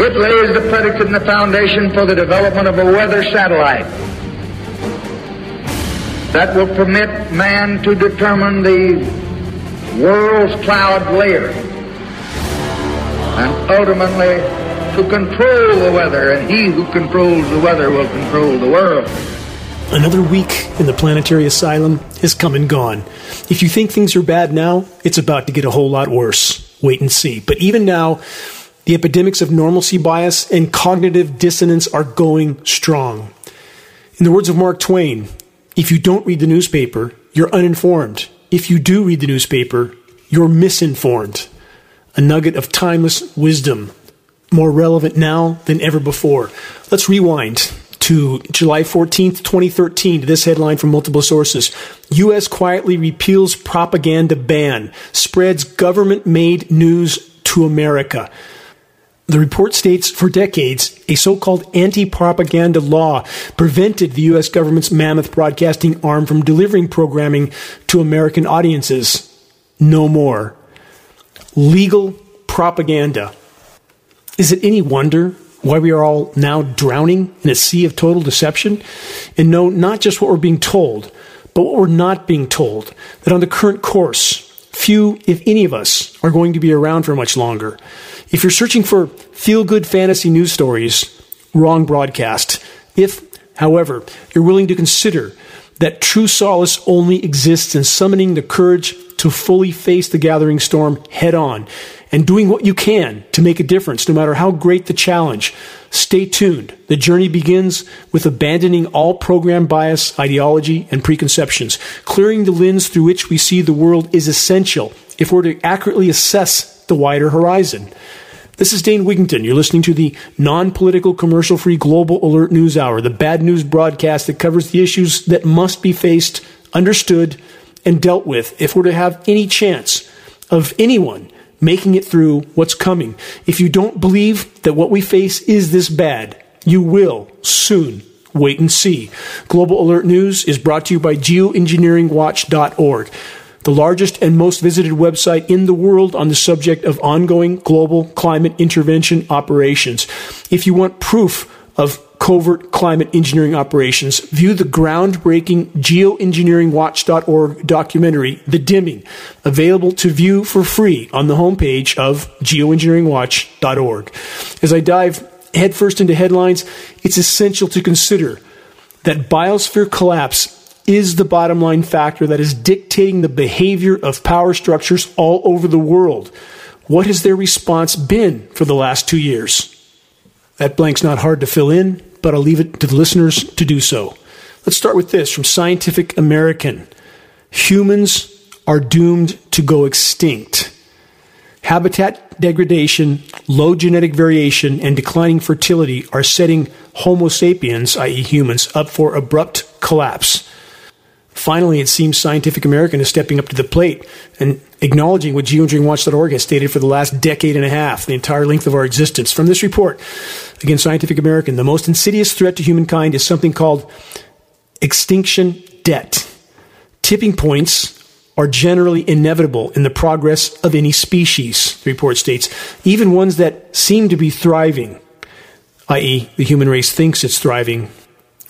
It lays the predicate and the foundation for the development of a weather satellite that will permit man to determine the world's cloud layer and ultimately to control the weather, and he who controls the weather will control the world. Another week in the planetary asylum has come and gone. If you think things are bad now, it's about to get a whole lot worse. Wait and see. But even now, the epidemics of normalcy bias and cognitive dissonance are going strong. In the words of Mark Twain, if you don't read the newspaper, you're uninformed. If you do read the newspaper, you're misinformed. A nugget of timeless wisdom, more relevant now than ever before. Let's rewind to July 14th, 2013, to this headline from multiple sources. U.S. quietly repeals propaganda ban, spreads government made news to America. The report states for decades, a so called anti propaganda law prevented the U.S. government's mammoth broadcasting arm from delivering programming to American audiences. No more. Legal propaganda. Is it any wonder why we are all now drowning in a sea of total deception? And know not just what we're being told, but what we're not being told. That on the current course, few, if any of us, are going to be around for much longer. If you're searching for feel good fantasy news stories, wrong broadcast. If, however, you're willing to consider that true solace only exists in summoning the courage to fully face the gathering storm head on and doing what you can to make a difference, no matter how great the challenge. Stay tuned. The journey begins with abandoning all program bias, ideology, and preconceptions. Clearing the lens through which we see the world is essential if we're to accurately assess the wider horizon. This is Dane Wigington. You're listening to the non political, commercial free Global Alert News Hour, the bad news broadcast that covers the issues that must be faced, understood, and dealt with if we're to have any chance of anyone making it through what's coming. If you don't believe that what we face is this bad, you will soon wait and see. Global Alert News is brought to you by geoengineeringwatch.org the largest and most visited website in the world on the subject of ongoing global climate intervention operations. If you want proof of covert climate engineering operations, view the groundbreaking geoengineeringwatch.org documentary, The Dimming, available to view for free on the homepage of geoengineeringwatch.org. As I dive headfirst into headlines, it's essential to consider that biosphere collapse is the bottom line factor that is dictating the behavior of power structures all over the world. What has their response been for the last two years? That blank's not hard to fill in, but I'll leave it to the listeners to do so. Let's start with this from Scientific American Humans are doomed to go extinct. Habitat degradation, low genetic variation, and declining fertility are setting Homo sapiens, i.e., humans, up for abrupt collapse. Finally, it seems Scientific American is stepping up to the plate and acknowledging what geoengineeringwatch.org has stated for the last decade and a half, the entire length of our existence. From this report, again, Scientific American, the most insidious threat to humankind is something called extinction debt. Tipping points are generally inevitable in the progress of any species, the report states, even ones that seem to be thriving, i.e., the human race thinks it's thriving,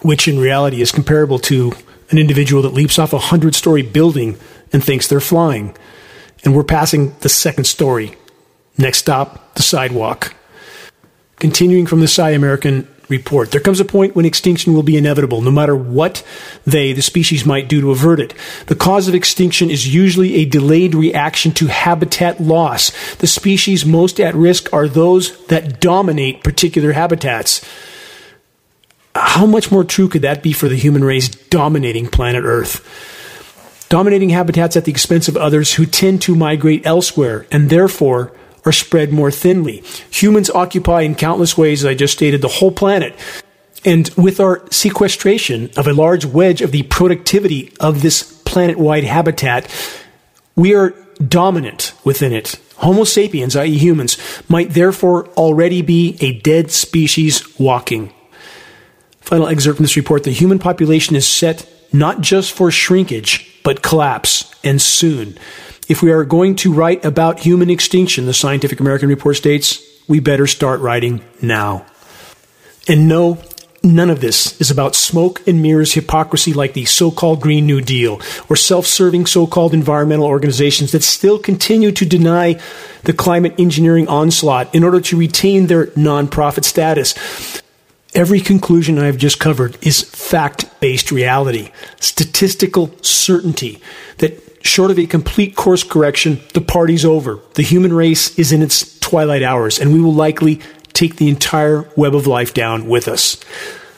which in reality is comparable to an individual that leaps off a hundred story building and thinks they're flying. And we're passing the second story. Next stop, the sidewalk. Continuing from the Sci American report, there comes a point when extinction will be inevitable, no matter what they, the species, might do to avert it. The cause of extinction is usually a delayed reaction to habitat loss. The species most at risk are those that dominate particular habitats how much more true could that be for the human race dominating planet Earth? Dominating habitats at the expense of others who tend to migrate elsewhere and therefore are spread more thinly. Humans occupy in countless ways, as I just stated, the whole planet. And with our sequestration of a large wedge of the productivity of this planet wide habitat, we are dominant within it. Homo sapiens, i.e., humans, might therefore already be a dead species walking. Final excerpt from this report the human population is set not just for shrinkage, but collapse, and soon. If we are going to write about human extinction, the Scientific American report states, we better start writing now. And no, none of this is about smoke and mirrors hypocrisy like the so called Green New Deal or self serving so called environmental organizations that still continue to deny the climate engineering onslaught in order to retain their nonprofit status. Every conclusion I have just covered is fact based reality, statistical certainty that short of a complete course correction, the party's over. The human race is in its twilight hours, and we will likely take the entire web of life down with us.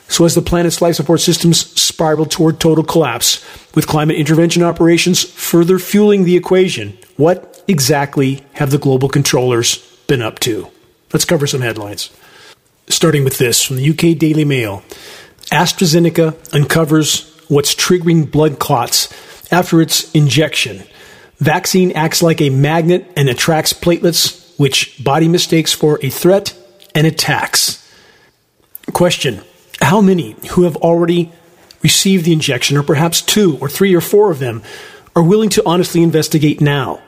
So, as the planet's life support systems spiral toward total collapse, with climate intervention operations further fueling the equation, what exactly have the global controllers been up to? Let's cover some headlines. Starting with this from the UK Daily Mail AstraZeneca uncovers what's triggering blood clots after its injection. Vaccine acts like a magnet and attracts platelets, which body mistakes for a threat and attacks. Question How many who have already received the injection, or perhaps two or three or four of them, are willing to honestly investigate now?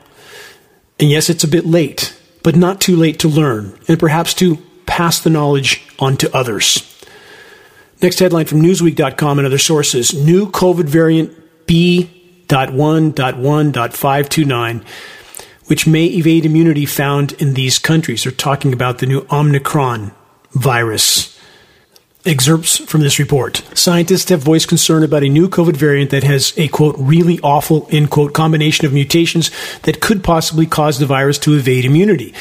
And yes, it's a bit late, but not too late to learn and perhaps to pass the knowledge on to others. Next headline from Newsweek.com and other sources New COVID variant B.1.1.529 which may evade immunity found in these countries. They're talking about the new Omicron virus. Excerpts from this report. Scientists have voiced concern about a new COVID variant that has a quote, really awful, end quote, combination of mutations that could possibly cause the virus to evade immunity.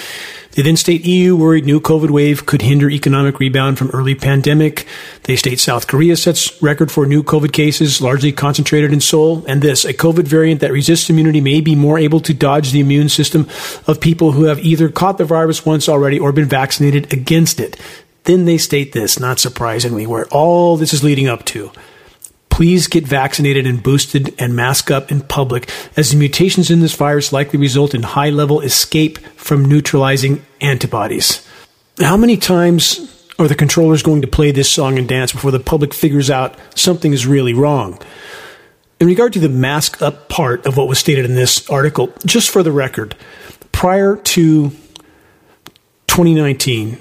They then state EU worried new COVID wave could hinder economic rebound from early pandemic. They state South Korea sets record for new COVID cases, largely concentrated in Seoul. And this, a COVID variant that resists immunity may be more able to dodge the immune system of people who have either caught the virus once already or been vaccinated against it. Then they state this, not surprisingly, where all this is leading up to. Please get vaccinated and boosted and mask up in public, as the mutations in this virus likely result in high level escape from neutralizing antibodies. How many times are the controllers going to play this song and dance before the public figures out something is really wrong? In regard to the mask up part of what was stated in this article, just for the record, prior to 2019,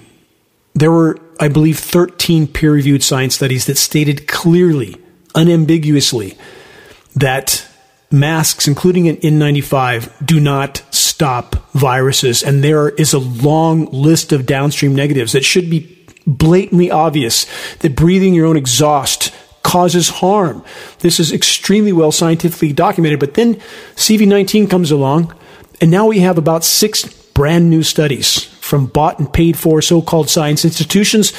there were, I believe, 13 peer reviewed science studies that stated clearly unambiguously that masks, including an N95, do not stop viruses. And there is a long list of downstream negatives that should be blatantly obvious that breathing your own exhaust causes harm. This is extremely well scientifically documented. But then CV19 comes along, and now we have about six brand new studies from bought and paid for so called science institutions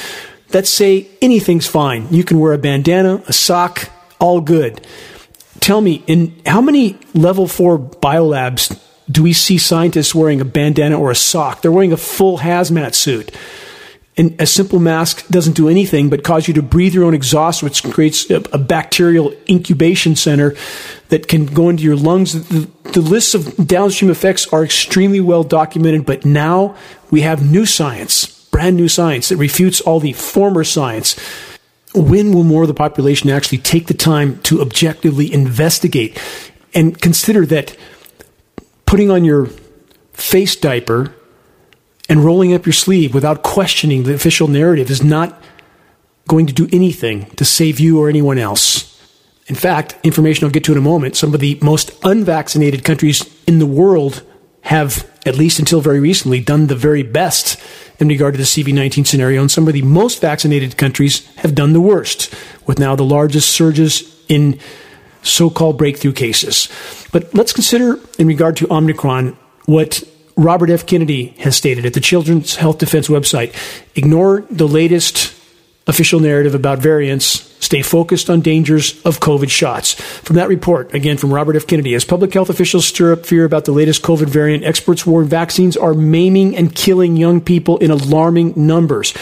that say anything's fine. You can wear a bandana, a sock, all good. Tell me, in how many level four biolabs do we see scientists wearing a bandana or a sock? They're wearing a full hazmat suit. And a simple mask doesn't do anything but cause you to breathe your own exhaust, which creates a, a bacterial incubation center that can go into your lungs. The, the lists of downstream effects are extremely well documented, but now we have new science brand new science that refutes all the former science. When will more of the population actually take the time to objectively investigate and consider that putting on your face diaper and rolling up your sleeve without questioning the official narrative is not going to do anything to save you or anyone else? In fact, information I'll get to in a moment, some of the most unvaccinated countries in the world have, at least until very recently, done the very best in regard to the CV19 scenario, and some of the most vaccinated countries have done the worst, with now the largest surges in so called breakthrough cases. But let's consider, in regard to Omicron, what Robert F. Kennedy has stated at the Children's Health Defense website. Ignore the latest official narrative about variants. Stay focused on dangers of COVID shots. From that report, again from Robert F. Kennedy, as public health officials stir up fear about the latest COVID variant, experts warn vaccines are maiming and killing young people in alarming numbers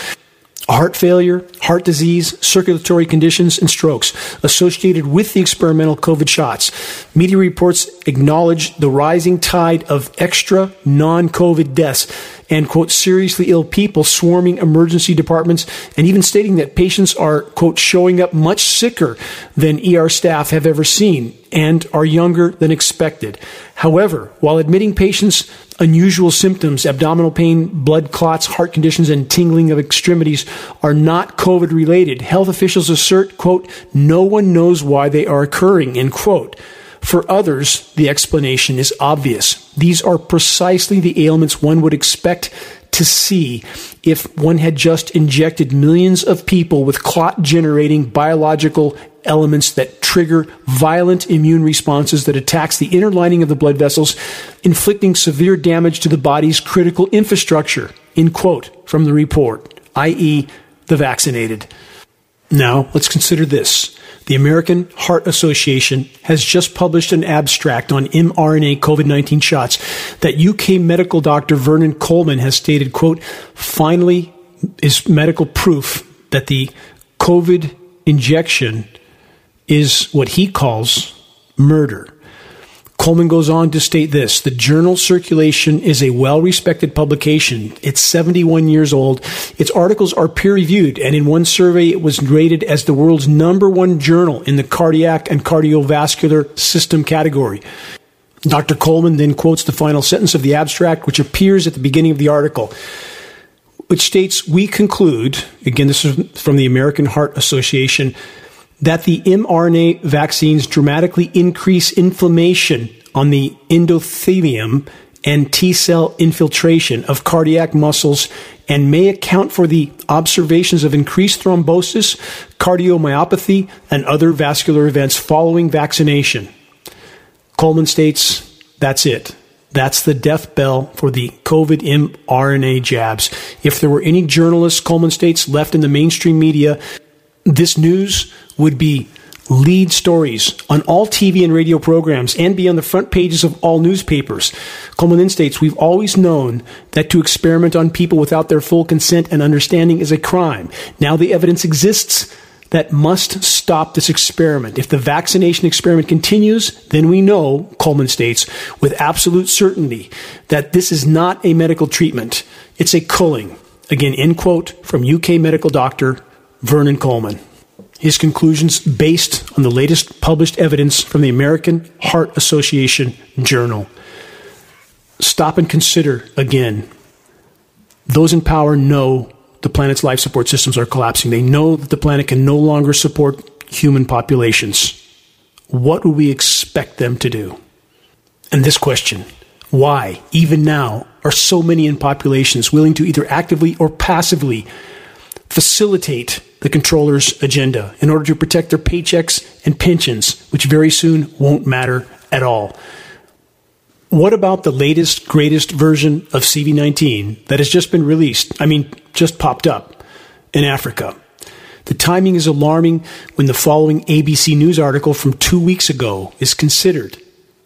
heart failure, heart disease, circulatory conditions, and strokes associated with the experimental COVID shots. Media reports acknowledge the rising tide of extra non COVID deaths and, quote, seriously ill people swarming emergency departments, and even stating that patients are, quote, showing up much sicker than ER staff have ever seen and are younger than expected. However, while admitting patients unusual symptoms, abdominal pain, blood clots, heart conditions, and tingling of extremities are not COVID related, health officials assert, quote, no one knows why they are occurring, end quote. For others, the explanation is obvious. These are precisely the ailments one would expect to see if one had just injected millions of people with clot generating biological elements that trigger violent immune responses that attacks the inner lining of the blood vessels, inflicting severe damage to the body's critical infrastructure, in quote from the report, i.e., the vaccinated. Now, let's consider this. The American Heart Association has just published an abstract on mRNA COVID 19 shots that UK medical doctor Vernon Coleman has stated, quote, finally is medical proof that the COVID injection is what he calls murder. Coleman goes on to state this The journal Circulation is a well respected publication. It's 71 years old. Its articles are peer reviewed, and in one survey, it was rated as the world's number one journal in the cardiac and cardiovascular system category. Dr. Coleman then quotes the final sentence of the abstract, which appears at the beginning of the article, which states We conclude, again, this is from the American Heart Association that the mRNA vaccines dramatically increase inflammation on the endothelium and T cell infiltration of cardiac muscles and may account for the observations of increased thrombosis, cardiomyopathy, and other vascular events following vaccination. Coleman states that's it. That's the death bell for the COVID mRNA jabs. If there were any journalists, Coleman states, left in the mainstream media this news would be lead stories on all TV and radio programs and be on the front pages of all newspapers. Coleman states, We've always known that to experiment on people without their full consent and understanding is a crime. Now the evidence exists that must stop this experiment. If the vaccination experiment continues, then we know, Coleman states, with absolute certainty that this is not a medical treatment. It's a culling. Again, end quote from UK medical doctor Vernon Coleman. His conclusions based on the latest published evidence from the American Heart Association Journal. Stop and consider again. Those in power know the planet's life support systems are collapsing. They know that the planet can no longer support human populations. What would we expect them to do? And this question why, even now, are so many in populations willing to either actively or passively facilitate the controller's agenda in order to protect their paychecks and pensions, which very soon won't matter at all. What about the latest, greatest version of CV19 that has just been released? I mean, just popped up in Africa. The timing is alarming when the following ABC News article from two weeks ago is considered.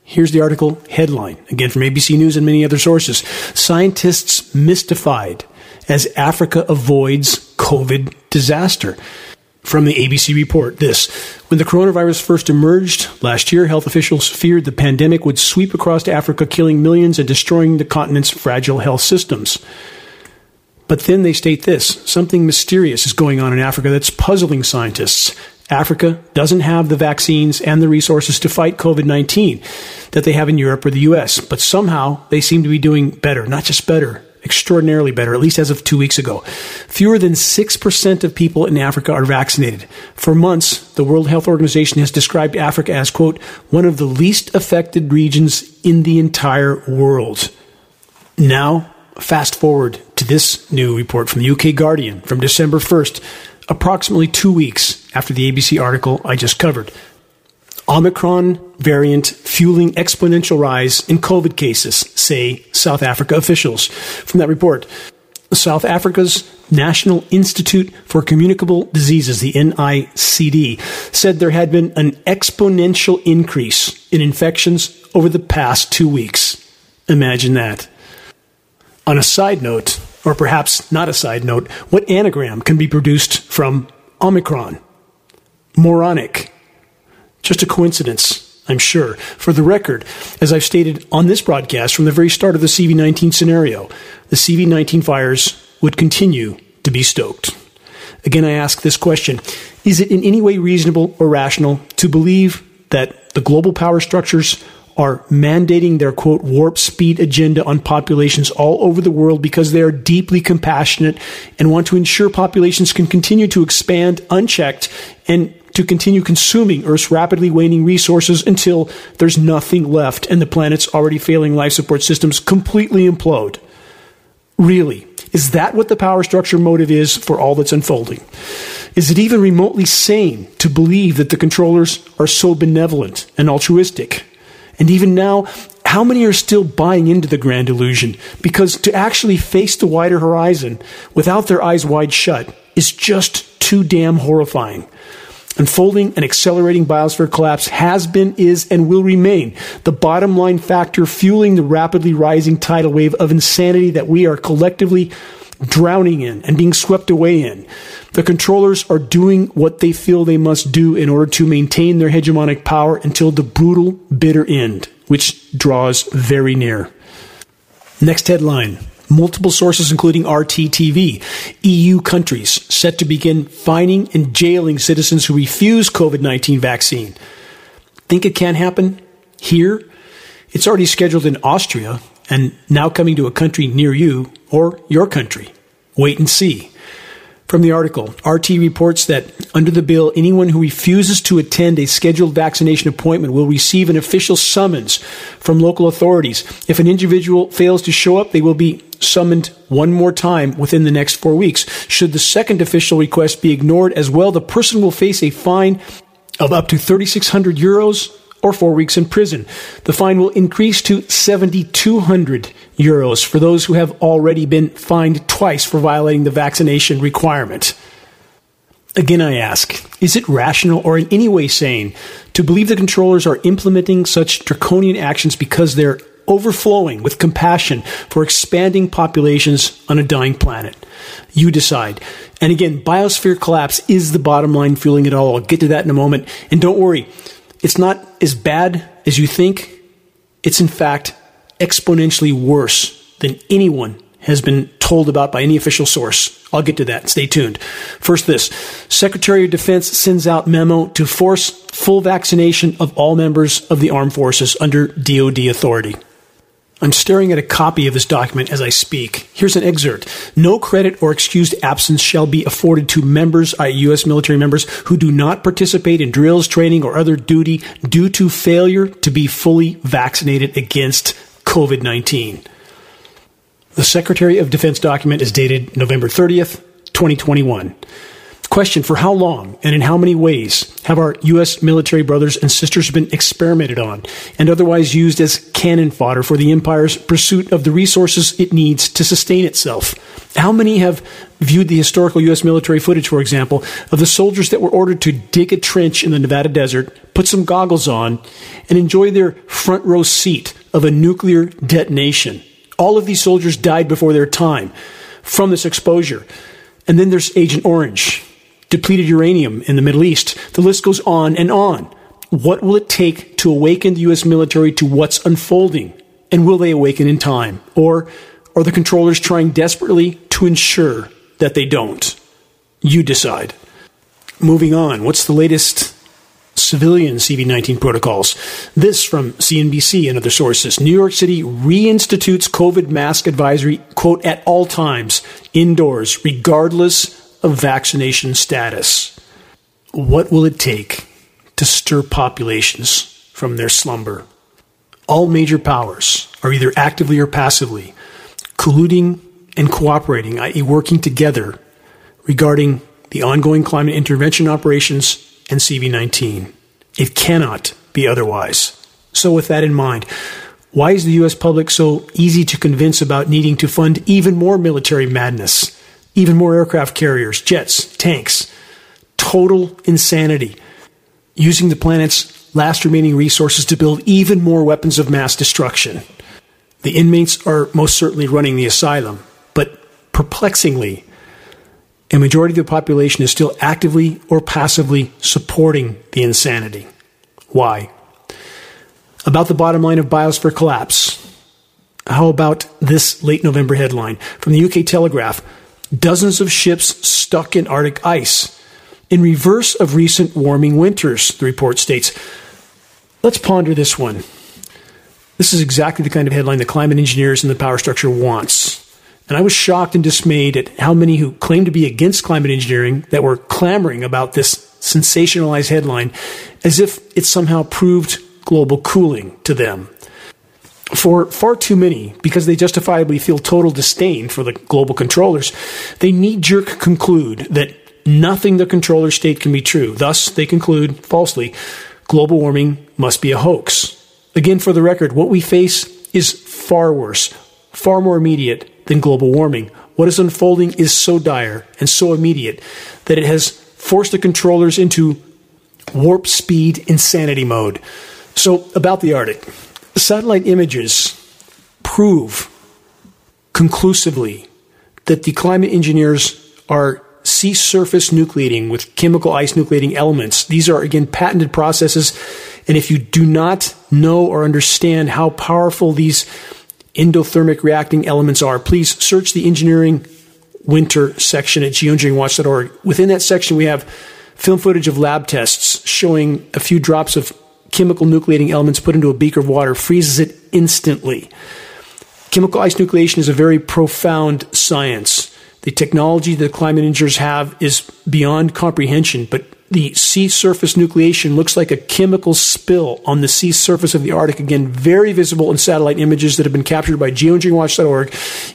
Here's the article headline, again from ABC News and many other sources. Scientists mystified as Africa avoids COVID disaster. From the ABC report, this. When the coronavirus first emerged last year, health officials feared the pandemic would sweep across Africa, killing millions and destroying the continent's fragile health systems. But then they state this something mysterious is going on in Africa that's puzzling scientists. Africa doesn't have the vaccines and the resources to fight COVID 19 that they have in Europe or the US, but somehow they seem to be doing better, not just better, extraordinarily better, at least as of two weeks ago. Fewer than 6% of people in Africa are vaccinated. For months, the World Health Organization has described Africa as, quote, one of the least affected regions in the entire world. Now, fast forward to this new report from the UK Guardian from December 1st, approximately two weeks after the ABC article I just covered. Omicron variant fueling exponential rise in COVID cases, say South Africa officials. From that report, South Africa's National Institute for Communicable Diseases, the NICD, said there had been an exponential increase in infections over the past two weeks. Imagine that. On a side note, or perhaps not a side note, what anagram can be produced from Omicron? Moronic just a coincidence. I'm sure. For the record, as I've stated on this broadcast from the very start of the CV19 scenario, the CV19 fires would continue to be stoked. Again, I ask this question Is it in any way reasonable or rational to believe that the global power structures are mandating their quote warp speed agenda on populations all over the world because they are deeply compassionate and want to ensure populations can continue to expand unchecked and to continue consuming Earth's rapidly waning resources until there's nothing left and the planet's already failing life support systems completely implode. Really? Is that what the power structure motive is for all that's unfolding? Is it even remotely sane to believe that the controllers are so benevolent and altruistic? And even now, how many are still buying into the grand illusion? Because to actually face the wider horizon without their eyes wide shut is just too damn horrifying. Unfolding and accelerating biosphere collapse has been, is, and will remain the bottom line factor fueling the rapidly rising tidal wave of insanity that we are collectively drowning in and being swept away in. The controllers are doing what they feel they must do in order to maintain their hegemonic power until the brutal, bitter end, which draws very near. Next headline. Multiple sources, including RTTV, EU countries set to begin fining and jailing citizens who refuse COVID 19 vaccine. Think it can happen here? It's already scheduled in Austria and now coming to a country near you or your country. Wait and see. From the article, RT reports that under the bill, anyone who refuses to attend a scheduled vaccination appointment will receive an official summons from local authorities. If an individual fails to show up, they will be summoned one more time within the next four weeks. Should the second official request be ignored as well, the person will face a fine of up to 3,600 euros or four weeks in prison. The fine will increase to 7,200 euros for those who have already been fined twice for violating the vaccination requirement. Again, I ask, is it rational or in any way sane to believe the controllers are implementing such draconian actions because they're overflowing with compassion for expanding populations on a dying planet? You decide. And again, biosphere collapse is the bottom line fueling it all. I'll get to that in a moment. And don't worry, it's not as bad as you think. It's in fact exponentially worse than anyone has been told about by any official source. I'll get to that. Stay tuned. First, this Secretary of Defense sends out memo to force full vaccination of all members of the armed forces under DoD authority. I'm staring at a copy of this document as I speak. Here's an excerpt. No credit or excused absence shall be afforded to members, i.e., U.S. military members, who do not participate in drills, training, or other duty due to failure to be fully vaccinated against COVID 19. The Secretary of Defense document is dated November 30th, 2021. Question For how long and in how many ways have our U.S. military brothers and sisters been experimented on and otherwise used as cannon fodder for the Empire's pursuit of the resources it needs to sustain itself? How many have viewed the historical U.S. military footage, for example, of the soldiers that were ordered to dig a trench in the Nevada desert, put some goggles on, and enjoy their front row seat of a nuclear detonation? All of these soldiers died before their time from this exposure. And then there's Agent Orange, depleted uranium in the Middle East. The list goes on and on. What will it take to awaken the U.S. military to what's unfolding? And will they awaken in time? Or are the controllers trying desperately to ensure that they don't? You decide. Moving on, what's the latest civilian CV19 protocols? This from CNBC and other sources. New York City reinstitutes COVID mask advisory, quote, at all times, indoors, regardless of vaccination status. What will it take to stir populations from their slumber? All major powers are either actively or passively colluding and cooperating, i.e., working together regarding the ongoing climate intervention operations and CV19. It cannot be otherwise. So, with that in mind, why is the U.S. public so easy to convince about needing to fund even more military madness? Even more aircraft carriers, jets, tanks. Total insanity. Using the planet's last remaining resources to build even more weapons of mass destruction. The inmates are most certainly running the asylum, but perplexingly, a majority of the population is still actively or passively supporting the insanity. Why? About the bottom line of biosphere collapse. How about this late November headline from the UK Telegraph? Dozens of ships stuck in Arctic ice. In reverse of recent warming winters, the report states. Let's ponder this one. This is exactly the kind of headline the climate engineers and the power structure wants. And I was shocked and dismayed at how many who claim to be against climate engineering that were clamoring about this sensationalized headline as if it somehow proved global cooling to them. For far too many, because they justifiably feel total disdain for the global controllers, they knee jerk conclude that nothing the controller state can be true. Thus, they conclude, falsely, global warming must be a hoax. Again, for the record, what we face is far worse, far more immediate than global warming. What is unfolding is so dire and so immediate that it has forced the controllers into warp speed insanity mode. So, about the Arctic, satellite images prove conclusively that the climate engineers are sea surface nucleating with chemical ice nucleating elements. These are, again, patented processes. And if you do not know or understand how powerful these endothermic reacting elements are, please search the engineering winter section at geoengineeringwatch.org. Within that section, we have film footage of lab tests showing a few drops of chemical nucleating elements put into a beaker of water freezes it instantly. Chemical ice nucleation is a very profound science. The technology that climate engineers have is beyond comprehension, but the sea surface nucleation looks like a chemical spill on the sea surface of the Arctic. Again, very visible in satellite images that have been captured by geoengineeringwatch.org.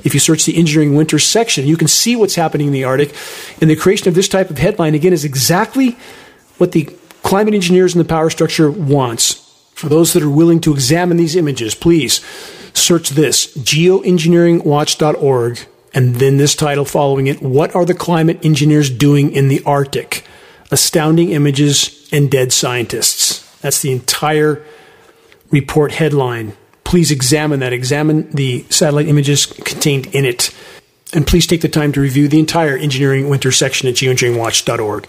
If you search the engineering winter section, you can see what's happening in the Arctic. And the creation of this type of headline, again, is exactly what the climate engineers and the power structure wants. For those that are willing to examine these images, please search this geoengineeringwatch.org and then this title following it What are the climate engineers doing in the Arctic? Astounding images and dead scientists. That's the entire report headline. Please examine that. Examine the satellite images contained in it. And please take the time to review the entire engineering winter section at geoengineeringwatch.org.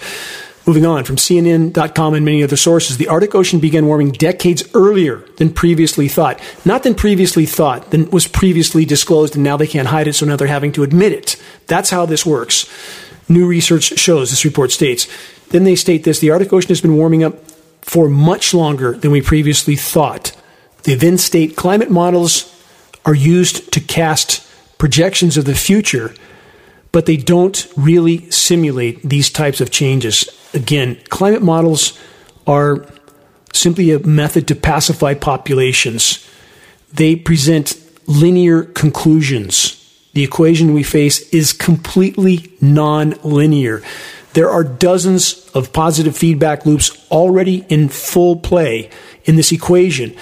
Moving on from CNN.com and many other sources, the Arctic Ocean began warming decades earlier than previously thought. Not than previously thought, than was previously disclosed, and now they can't hide it, so now they're having to admit it. That's how this works. New research shows, this report states. Then they state this the Arctic Ocean has been warming up for much longer than we previously thought. They then state climate models are used to cast projections of the future, but they don't really simulate these types of changes again, climate models are simply a method to pacify populations. They present linear conclusions. The equation we face is completely non-linear. There are dozens of positive feedback loops already in full play in this equation.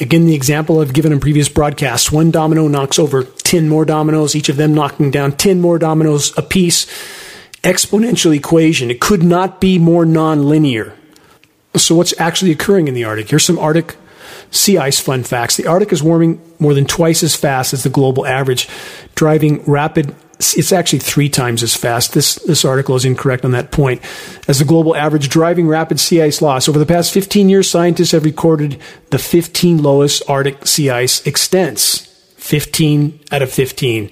Again, the example I've given in previous broadcasts one domino knocks over 10 more dominoes, each of them knocking down 10 more dominoes apiece exponential equation. It could not be more nonlinear. So, what's actually occurring in the Arctic? Here's some Arctic sea ice fun facts. The Arctic is warming more than twice as fast as the global average, driving rapid. It's actually three times as fast. This this article is incorrect on that point. As the global average, driving rapid sea ice loss over the past 15 years, scientists have recorded the 15 lowest Arctic sea ice extents. 15 out of 15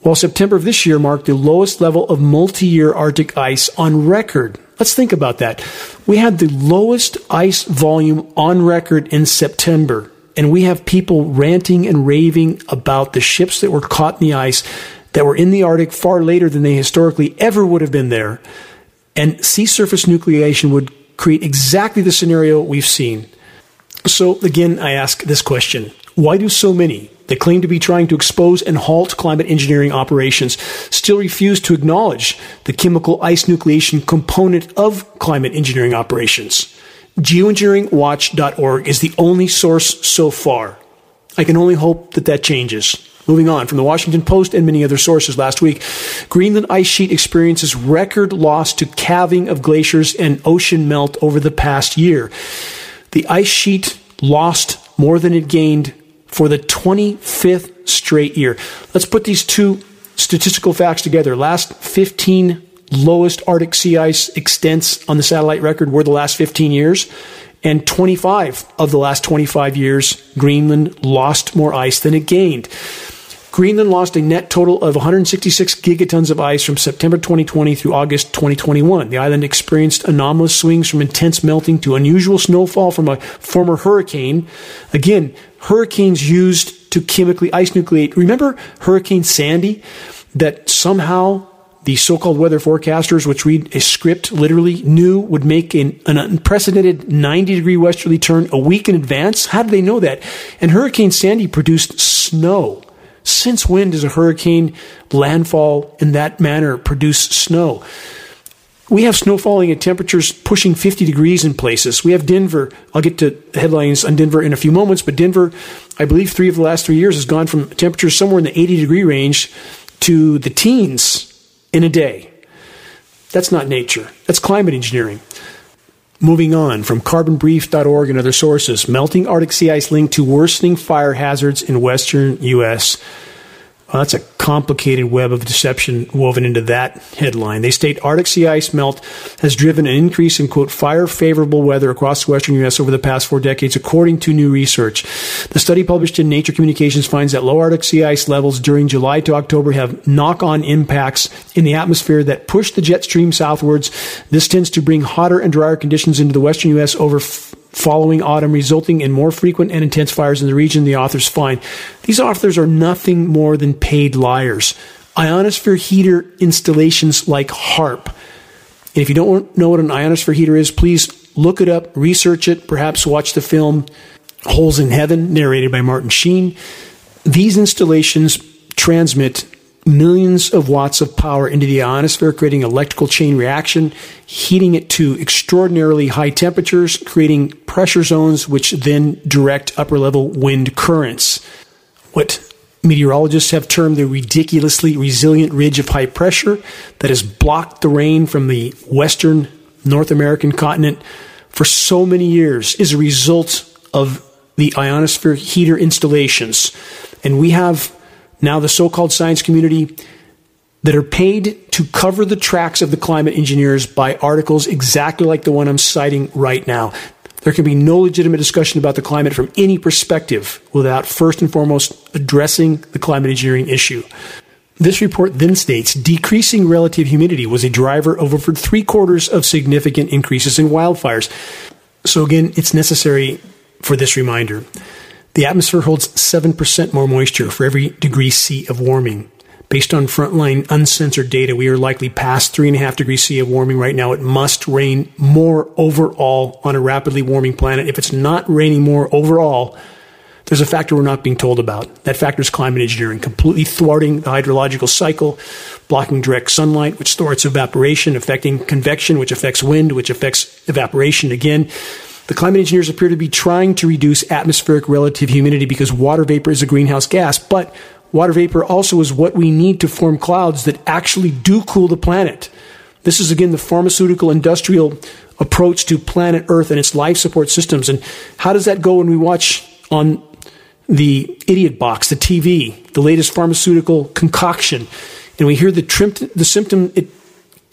while September of this year marked the lowest level of multi year Arctic ice on record. Let's think about that. We had the lowest ice volume on record in September, and we have people ranting and raving about the ships that were caught in the ice that were in the Arctic far later than they historically ever would have been there. And sea surface nucleation would create exactly the scenario we've seen. So, again, I ask this question Why do so many, that claim to be trying to expose and halt climate engineering operations still refuse to acknowledge the chemical ice nucleation component of climate engineering operations. Geoengineeringwatch.org is the only source so far. I can only hope that that changes. Moving on from the Washington Post and many other sources last week, Greenland ice sheet experiences record loss to calving of glaciers and ocean melt over the past year. The ice sheet lost more than it gained for the 25th straight year. Let's put these two statistical facts together. Last 15 lowest Arctic sea ice extents on the satellite record were the last 15 years. And 25 of the last 25 years, Greenland lost more ice than it gained. Greenland lost a net total of 166 gigatons of ice from September 2020 through August 2021. The island experienced anomalous swings from intense melting to unusual snowfall from a former hurricane. Again, hurricanes used to chemically ice nucleate. Remember Hurricane Sandy that somehow the so-called weather forecasters, which read a script literally, knew would make an, an, unprecedented 90 degree westerly turn a week in advance? How did they know that? And Hurricane Sandy produced snow. Since when does a hurricane landfall in that manner produce snow? We have snow falling at temperatures pushing 50 degrees in places. We have Denver. I'll get to headlines on Denver in a few moments, but Denver, I believe three of the last three years has gone from temperatures somewhere in the 80 degree range to the teens in a day. That's not nature. That's climate engineering. Moving on from carbonbrief.org and other sources, melting Arctic sea ice linked to worsening fire hazards in western U.S. Well, that's a complicated web of deception woven into that headline. They state Arctic sea ice melt has driven an increase in, quote, fire favorable weather across the western U.S. over the past four decades, according to new research. The study published in Nature Communications finds that low Arctic sea ice levels during July to October have knock on impacts in the atmosphere that push the jet stream southwards. This tends to bring hotter and drier conditions into the western U.S. over following autumn, resulting in more frequent and intense fires in the region, the authors find. These authors are nothing more than paid liars. Ionosphere heater installations like HAARP. And if you don't know what an ionosphere heater is, please look it up, research it, perhaps watch the film Holes in Heaven, narrated by Martin Sheen. These installations transmit millions of watts of power into the ionosphere, creating electrical chain reaction, heating it to extraordinarily high temperatures, creating pressure zones, which then direct upper level wind currents. What meteorologists have termed the ridiculously resilient ridge of high pressure that has blocked the rain from the western North American continent for so many years is a result of the ionosphere heater installations. And we have now the so called science community that are paid to cover the tracks of the climate engineers by articles exactly like the one I'm citing right now. There can be no legitimate discussion about the climate from any perspective without first and foremost addressing the climate engineering issue. This report then states decreasing relative humidity was a driver of over three quarters of significant increases in wildfires. So, again, it's necessary for this reminder. The atmosphere holds 7% more moisture for every degree C of warming. Based on frontline uncensored data, we are likely past 3.5 degrees C of warming right now. It must rain more overall on a rapidly warming planet. If it's not raining more overall, there's a factor we're not being told about. That factor is climate engineering, completely thwarting the hydrological cycle, blocking direct sunlight, which thwarts evaporation, affecting convection, which affects wind, which affects evaporation again. The climate engineers appear to be trying to reduce atmospheric relative humidity because water vapor is a greenhouse gas, but water vapor also is what we need to form clouds that actually do cool the planet. This is again the pharmaceutical industrial approach to planet Earth and its life support systems. And how does that go when we watch on the idiot box, the TV, the latest pharmaceutical concoction, and we hear the, trim- the symptom it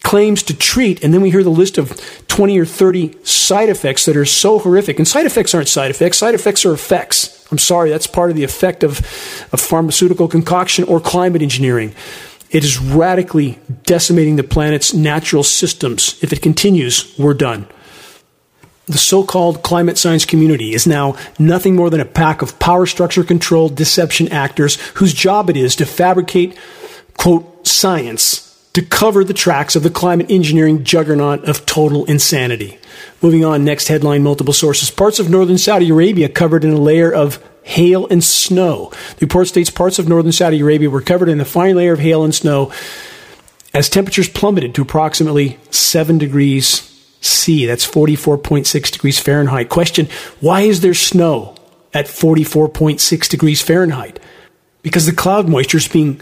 claims to treat, and then we hear the list of 20 or 30 side effects that are so horrific. And side effects aren't side effects, side effects are effects. I'm sorry, that's part of the effect of, of pharmaceutical concoction or climate engineering. It is radically decimating the planet's natural systems. If it continues, we're done. The so called climate science community is now nothing more than a pack of power structure controlled deception actors whose job it is to fabricate, quote, science to cover the tracks of the climate engineering juggernaut of total insanity. Moving on, next headline multiple sources. Parts of northern Saudi Arabia covered in a layer of hail and snow. The report states parts of northern Saudi Arabia were covered in a fine layer of hail and snow as temperatures plummeted to approximately 7 degrees C. That's 44.6 degrees Fahrenheit. Question Why is there snow at 44.6 degrees Fahrenheit? Because the cloud moisture is being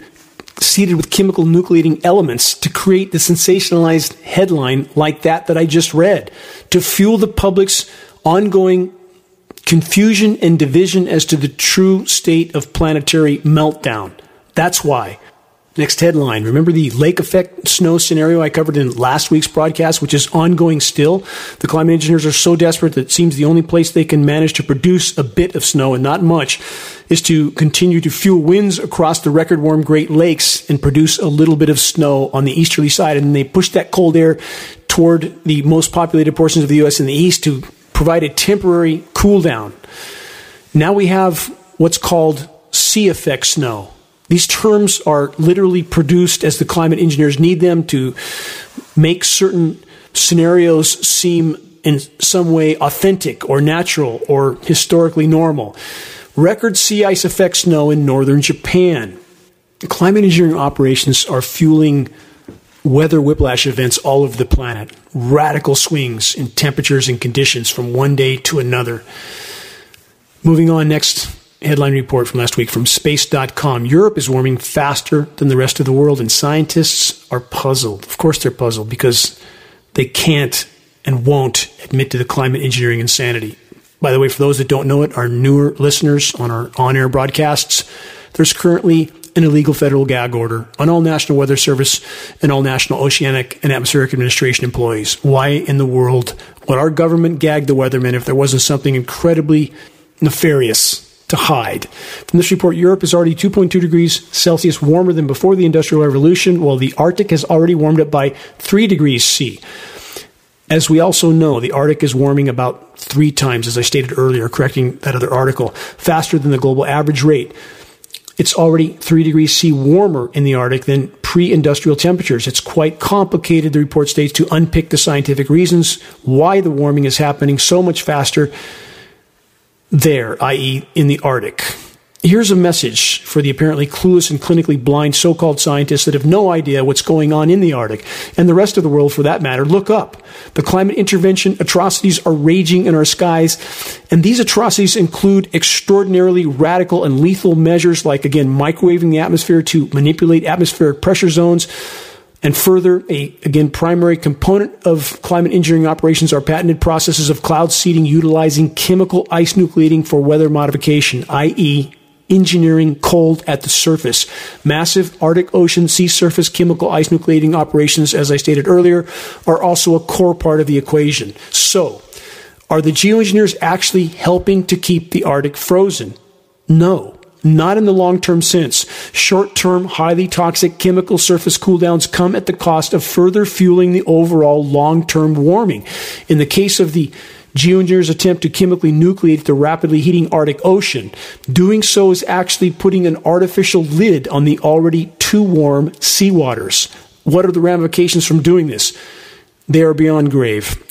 seeded with chemical nucleating elements to create the sensationalized headline like that that I just read, to fuel the public's ongoing confusion and division as to the true state of planetary meltdown. That's why. Next headline. Remember the lake effect snow scenario I covered in last week's broadcast, which is ongoing still? The climate engineers are so desperate that it seems the only place they can manage to produce a bit of snow, and not much, is to continue to fuel winds across the record warm Great Lakes and produce a little bit of snow on the easterly side. And they push that cold air toward the most populated portions of the U.S. in the east to provide a temporary cool down. Now we have what's called sea effect snow. These terms are literally produced as the climate engineers need them to make certain scenarios seem in some way authentic or natural or historically normal. Record sea ice effect snow in northern Japan. Climate engineering operations are fueling weather whiplash events all over the planet, radical swings in temperatures and conditions from one day to another. Moving on, next headline report from last week from space.com. Europe is warming faster than the rest of the world, and scientists are puzzled. Of course, they're puzzled because they can't and won't admit to the climate engineering insanity. By the way, for those that don't know it, our newer listeners on our on air broadcasts, there's currently an illegal federal gag order on all National Weather Service and all National Oceanic and Atmospheric Administration employees. Why in the world would our government gag the weathermen if there wasn't something incredibly nefarious to hide. From this report, Europe is already 2.2 degrees Celsius warmer than before the Industrial Revolution, while the Arctic has already warmed up by 3 degrees C. As we also know, the Arctic is warming about three times, as I stated earlier, correcting that other article, faster than the global average rate. It's already 3 degrees C warmer in the Arctic than pre industrial temperatures. It's quite complicated, the report states, to unpick the scientific reasons why the warming is happening so much faster there, i.e., in the Arctic. Here's a message for the apparently clueless and clinically blind so called scientists that have no idea what's going on in the Arctic, and the rest of the world for that matter. Look up. The climate intervention atrocities are raging in our skies, and these atrocities include extraordinarily radical and lethal measures like, again, microwaving the atmosphere to manipulate atmospheric pressure zones. And further, a again primary component of climate engineering operations are patented processes of cloud seeding utilizing chemical ice nucleating for weather modification, i.e., engineering cold at the surface. Massive Arctic Ocean sea surface chemical ice nucleating operations, as I stated earlier, are also a core part of the equation. So, are the geoengineers actually helping to keep the Arctic frozen? No. Not in the long term sense. Short term, highly toxic chemical surface cooldowns come at the cost of further fueling the overall long term warming. In the case of the geoengineers attempt to chemically nucleate the rapidly heating Arctic Ocean. Doing so is actually putting an artificial lid on the already too warm seawaters. What are the ramifications from doing this? They are beyond grave.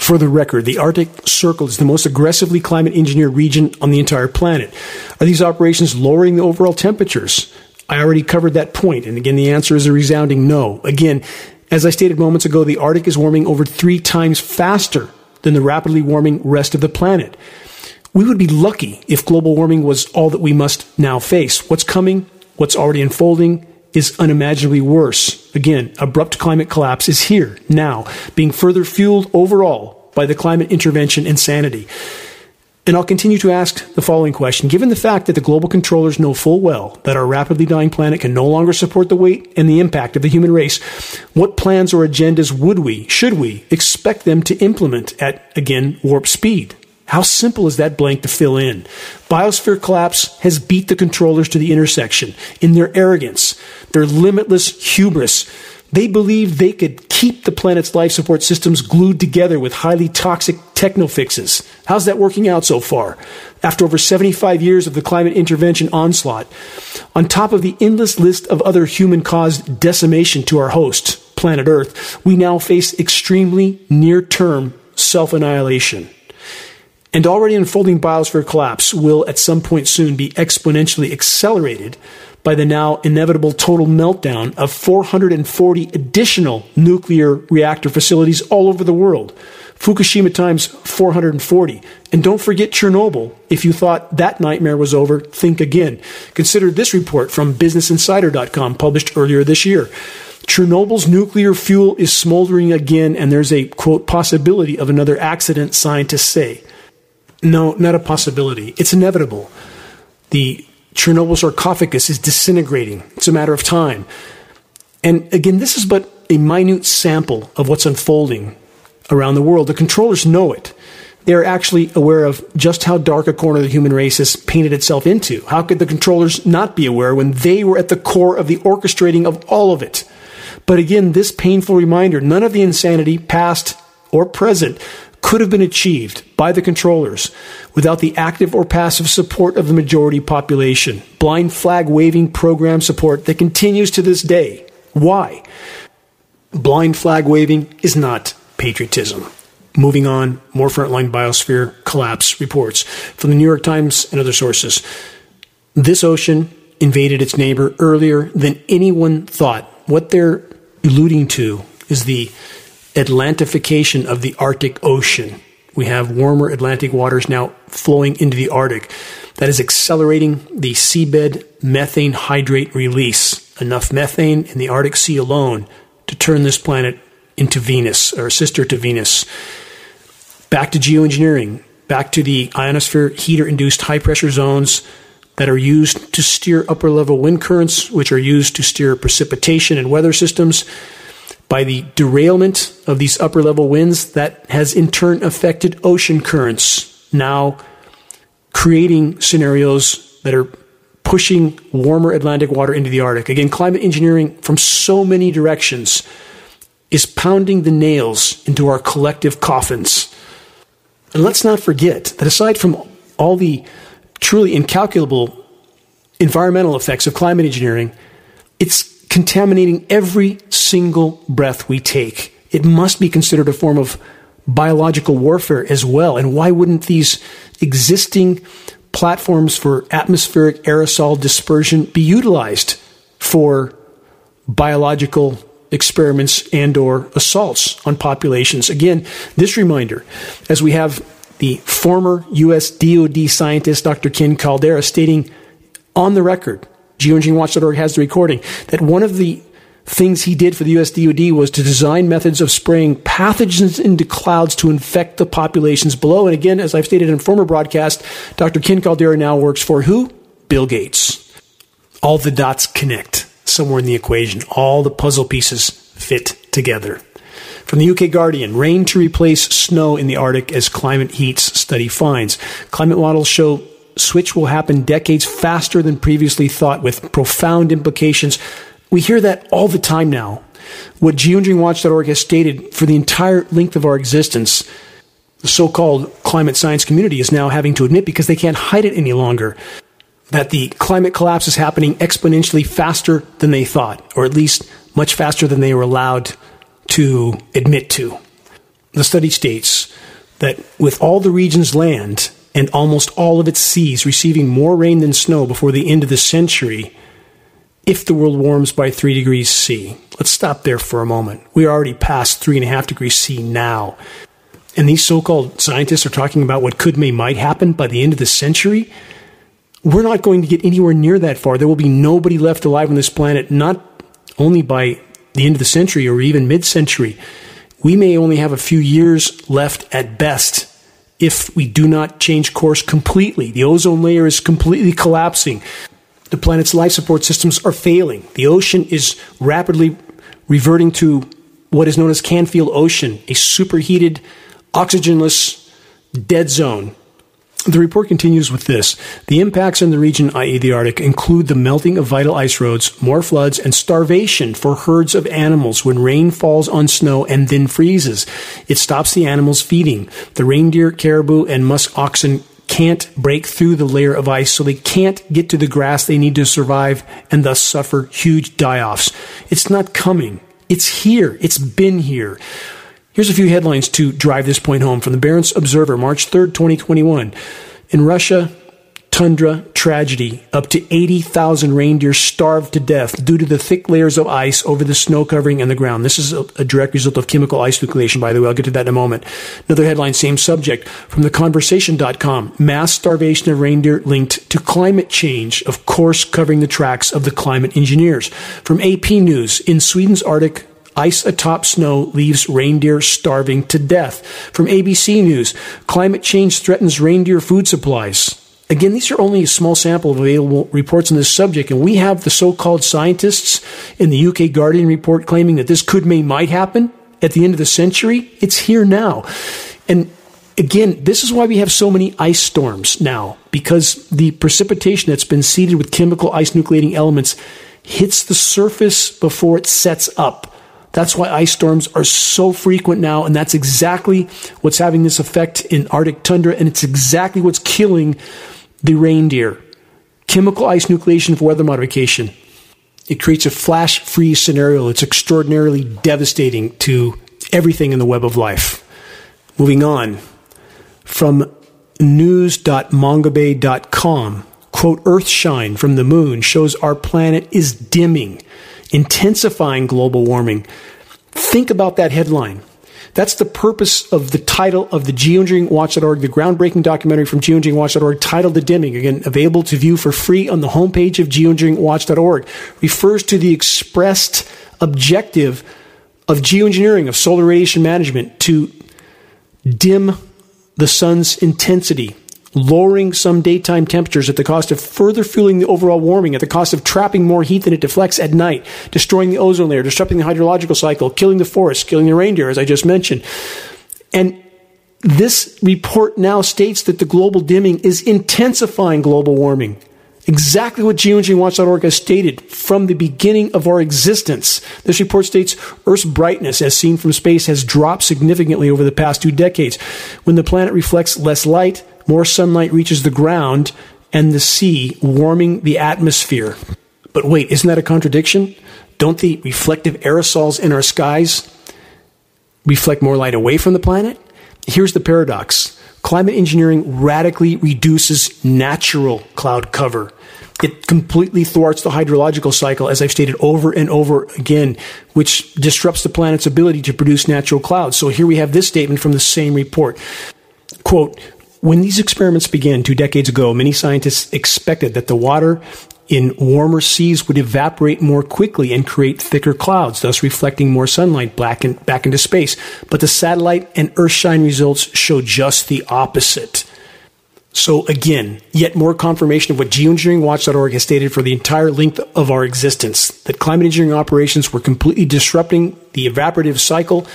For the record, the Arctic Circle is the most aggressively climate engineered region on the entire planet. Are these operations lowering the overall temperatures? I already covered that point, and again, the answer is a resounding no. Again, as I stated moments ago, the Arctic is warming over three times faster than the rapidly warming rest of the planet. We would be lucky if global warming was all that we must now face. What's coming, what's already unfolding, is unimaginably worse. Again, abrupt climate collapse is here, now, being further fueled overall by the climate intervention insanity. And I'll continue to ask the following question. Given the fact that the global controllers know full well that our rapidly dying planet can no longer support the weight and the impact of the human race, what plans or agendas would we, should we, expect them to implement at, again, warp speed? How simple is that blank to fill in? Biosphere collapse has beat the controllers to the intersection in their arrogance, their limitless hubris, they believed they could keep the planet's life support systems glued together with highly toxic techno fixes. How's that working out so far? After over 75 years of the climate intervention onslaught, on top of the endless list of other human caused decimation to our host, planet Earth, we now face extremely near term self annihilation. And already unfolding biosphere collapse will at some point soon be exponentially accelerated by the now inevitable total meltdown of 440 additional nuclear reactor facilities all over the world. Fukushima times 440. And don't forget Chernobyl. If you thought that nightmare was over, think again. Consider this report from BusinessInsider.com published earlier this year. Chernobyl's nuclear fuel is smoldering again, and there's a quote possibility of another accident, scientists say. No, not a possibility. It's inevitable. The Chernobyl sarcophagus is disintegrating. It's a matter of time. And again, this is but a minute sample of what's unfolding around the world. The controllers know it. They are actually aware of just how dark a corner the human race has painted itself into. How could the controllers not be aware when they were at the core of the orchestrating of all of it? But again, this painful reminder none of the insanity, past or present, could have been achieved by the controllers without the active or passive support of the majority population. Blind flag waving program support that continues to this day. Why? Blind flag waving is not patriotism. Moving on, more frontline biosphere collapse reports from the New York Times and other sources. This ocean invaded its neighbor earlier than anyone thought. What they're alluding to is the Atlantification of the Arctic Ocean. We have warmer Atlantic waters now flowing into the Arctic. That is accelerating the seabed methane hydrate release. Enough methane in the Arctic Sea alone to turn this planet into Venus, or sister to Venus. Back to geoengineering, back to the ionosphere heater induced high pressure zones that are used to steer upper level wind currents, which are used to steer precipitation and weather systems by the derailment of these upper level winds that has in turn affected ocean currents, now creating scenarios that are pushing warmer Atlantic water into the Arctic. Again, climate engineering from so many directions is pounding the nails into our collective coffins. And let's not forget that aside from all the truly incalculable environmental effects of climate engineering, it's contaminating every single breath we take. It must be considered a form of biological warfare as well. And why wouldn't these existing platforms for atmospheric aerosol dispersion be utilized for biological experiments and or assaults on populations again this reminder as we have the former US DoD scientist Dr. Ken Caldeira stating on the record geoengineeringwatch.org has the recording that one of the things he did for the US DoD was to design methods of spraying pathogens into clouds to infect the populations below. And again, as I've stated in a former broadcast, Dr. Ken Caldeira now works for who? Bill Gates. All the dots connect somewhere in the equation. All the puzzle pieces fit together. From the UK Guardian, rain to replace snow in the Arctic as climate heats study finds. Climate models show switch will happen decades faster than previously thought with profound implications. We hear that all the time now. What geoengineeringwatch.org has stated for the entire length of our existence, the so-called climate science community is now having to admit because they can't hide it any longer that the climate collapse is happening exponentially faster than they thought, or at least much faster than they were allowed to admit to. The study states that with all the region's land and almost all of its seas receiving more rain than snow before the end of the century, if the world warms by 3 degrees C. Let's stop there for a moment. We are already past 3.5 degrees C now. And these so called scientists are talking about what could, may, might happen by the end of the century. We're not going to get anywhere near that far. There will be nobody left alive on this planet, not only by the end of the century or even mid century. We may only have a few years left at best if we do not change course completely. The ozone layer is completely collapsing. The planet's life support systems are failing. The ocean is rapidly reverting to what is known as Canfield Ocean, a superheated, oxygenless dead zone the report continues with this. The impacts in the region, i.e., the Arctic, include the melting of vital ice roads, more floods, and starvation for herds of animals when rain falls on snow and then freezes. It stops the animals feeding. The reindeer, caribou, and musk oxen can't break through the layer of ice, so they can't get to the grass they need to survive and thus suffer huge die offs. It's not coming. It's here. It's been here. Here's a few headlines to drive this point home from the Barents Observer, March 3rd, 2021. In Russia, tundra tragedy. Up to 80,000 reindeer starved to death due to the thick layers of ice over the snow covering and the ground. This is a, a, direct result of chemical ice nucleation, by the way. I'll get to that in a moment. Another headline, same subject, from theconversation.com. Mass starvation of reindeer linked to climate change, of course, covering the tracks of the climate engineers. From AP News, in Sweden's Arctic, Ice atop snow leaves reindeer starving to death. From ABC News, climate change threatens reindeer food supplies. Again, these are only a small sample of available reports on this subject, and we have the so-called scientists in the UK Guardian report claiming that this could may might happen at the end of the century. It's here now. And again, this is why we have so many ice storms now, because the precipitation that's been seeded with chemical ice nucleating elements hits the surface before it sets up. That's why ice storms are so frequent now, and that's exactly what's having this effect in Arctic tundra, and it's exactly what's killing the reindeer. Chemical ice nucleation for weather modification. It creates a flash freeze scenario that's extraordinarily devastating to everything in the web of life. Moving on from news.mongabay.com, quote, Earthshine from the moon shows our planet is dimming, intensifying global warming. Think about that headline. That's the purpose of the title of the geoengineeringwatch.org, the groundbreaking documentary from geoengineeringwatch.org titled The Dimming, again, available to view for free on the homepage of geoengineeringwatch.org, refers to the expressed objective of geoengineering, of solar radiation management, to dim the sun's intensity, lowering some daytime temperatures at the cost of further fueling the overall warming, at the cost of trapping more heat than it deflects at night, destroying the ozone layer, disrupting the hydrological cycle, killing the forests, killing the reindeer, as I just mentioned. And this report now states that the global dimming is intensifying global warming. Exactly what geoengineeringwatch.org has stated from the beginning of our existence. This report states Earth's brightness, as seen from space, has dropped significantly over the past two decades. When the planet reflects less light, more sunlight reaches the ground and the sea, warming the atmosphere. But wait, isn't that a contradiction? Don't the reflective aerosols in our skies reflect more light away from the planet? Here's the paradox climate engineering radically reduces natural cloud cover. It completely thwarts the hydrological cycle, as I've stated over and over again, which disrupts the planet's ability to produce natural clouds. So here we have this statement from the same report. Quote, when these experiments began two decades ago, many scientists expected that the water in warmer seas would evaporate more quickly and create thicker clouds, thus reflecting more sunlight back, in, back into space. But the satellite and Earthshine results show just the opposite. So again, yet more confirmation of what geoengineeringwatch.org has stated for the entire length of our existence, that climate engineering operations were completely disrupting the evaporative cycle,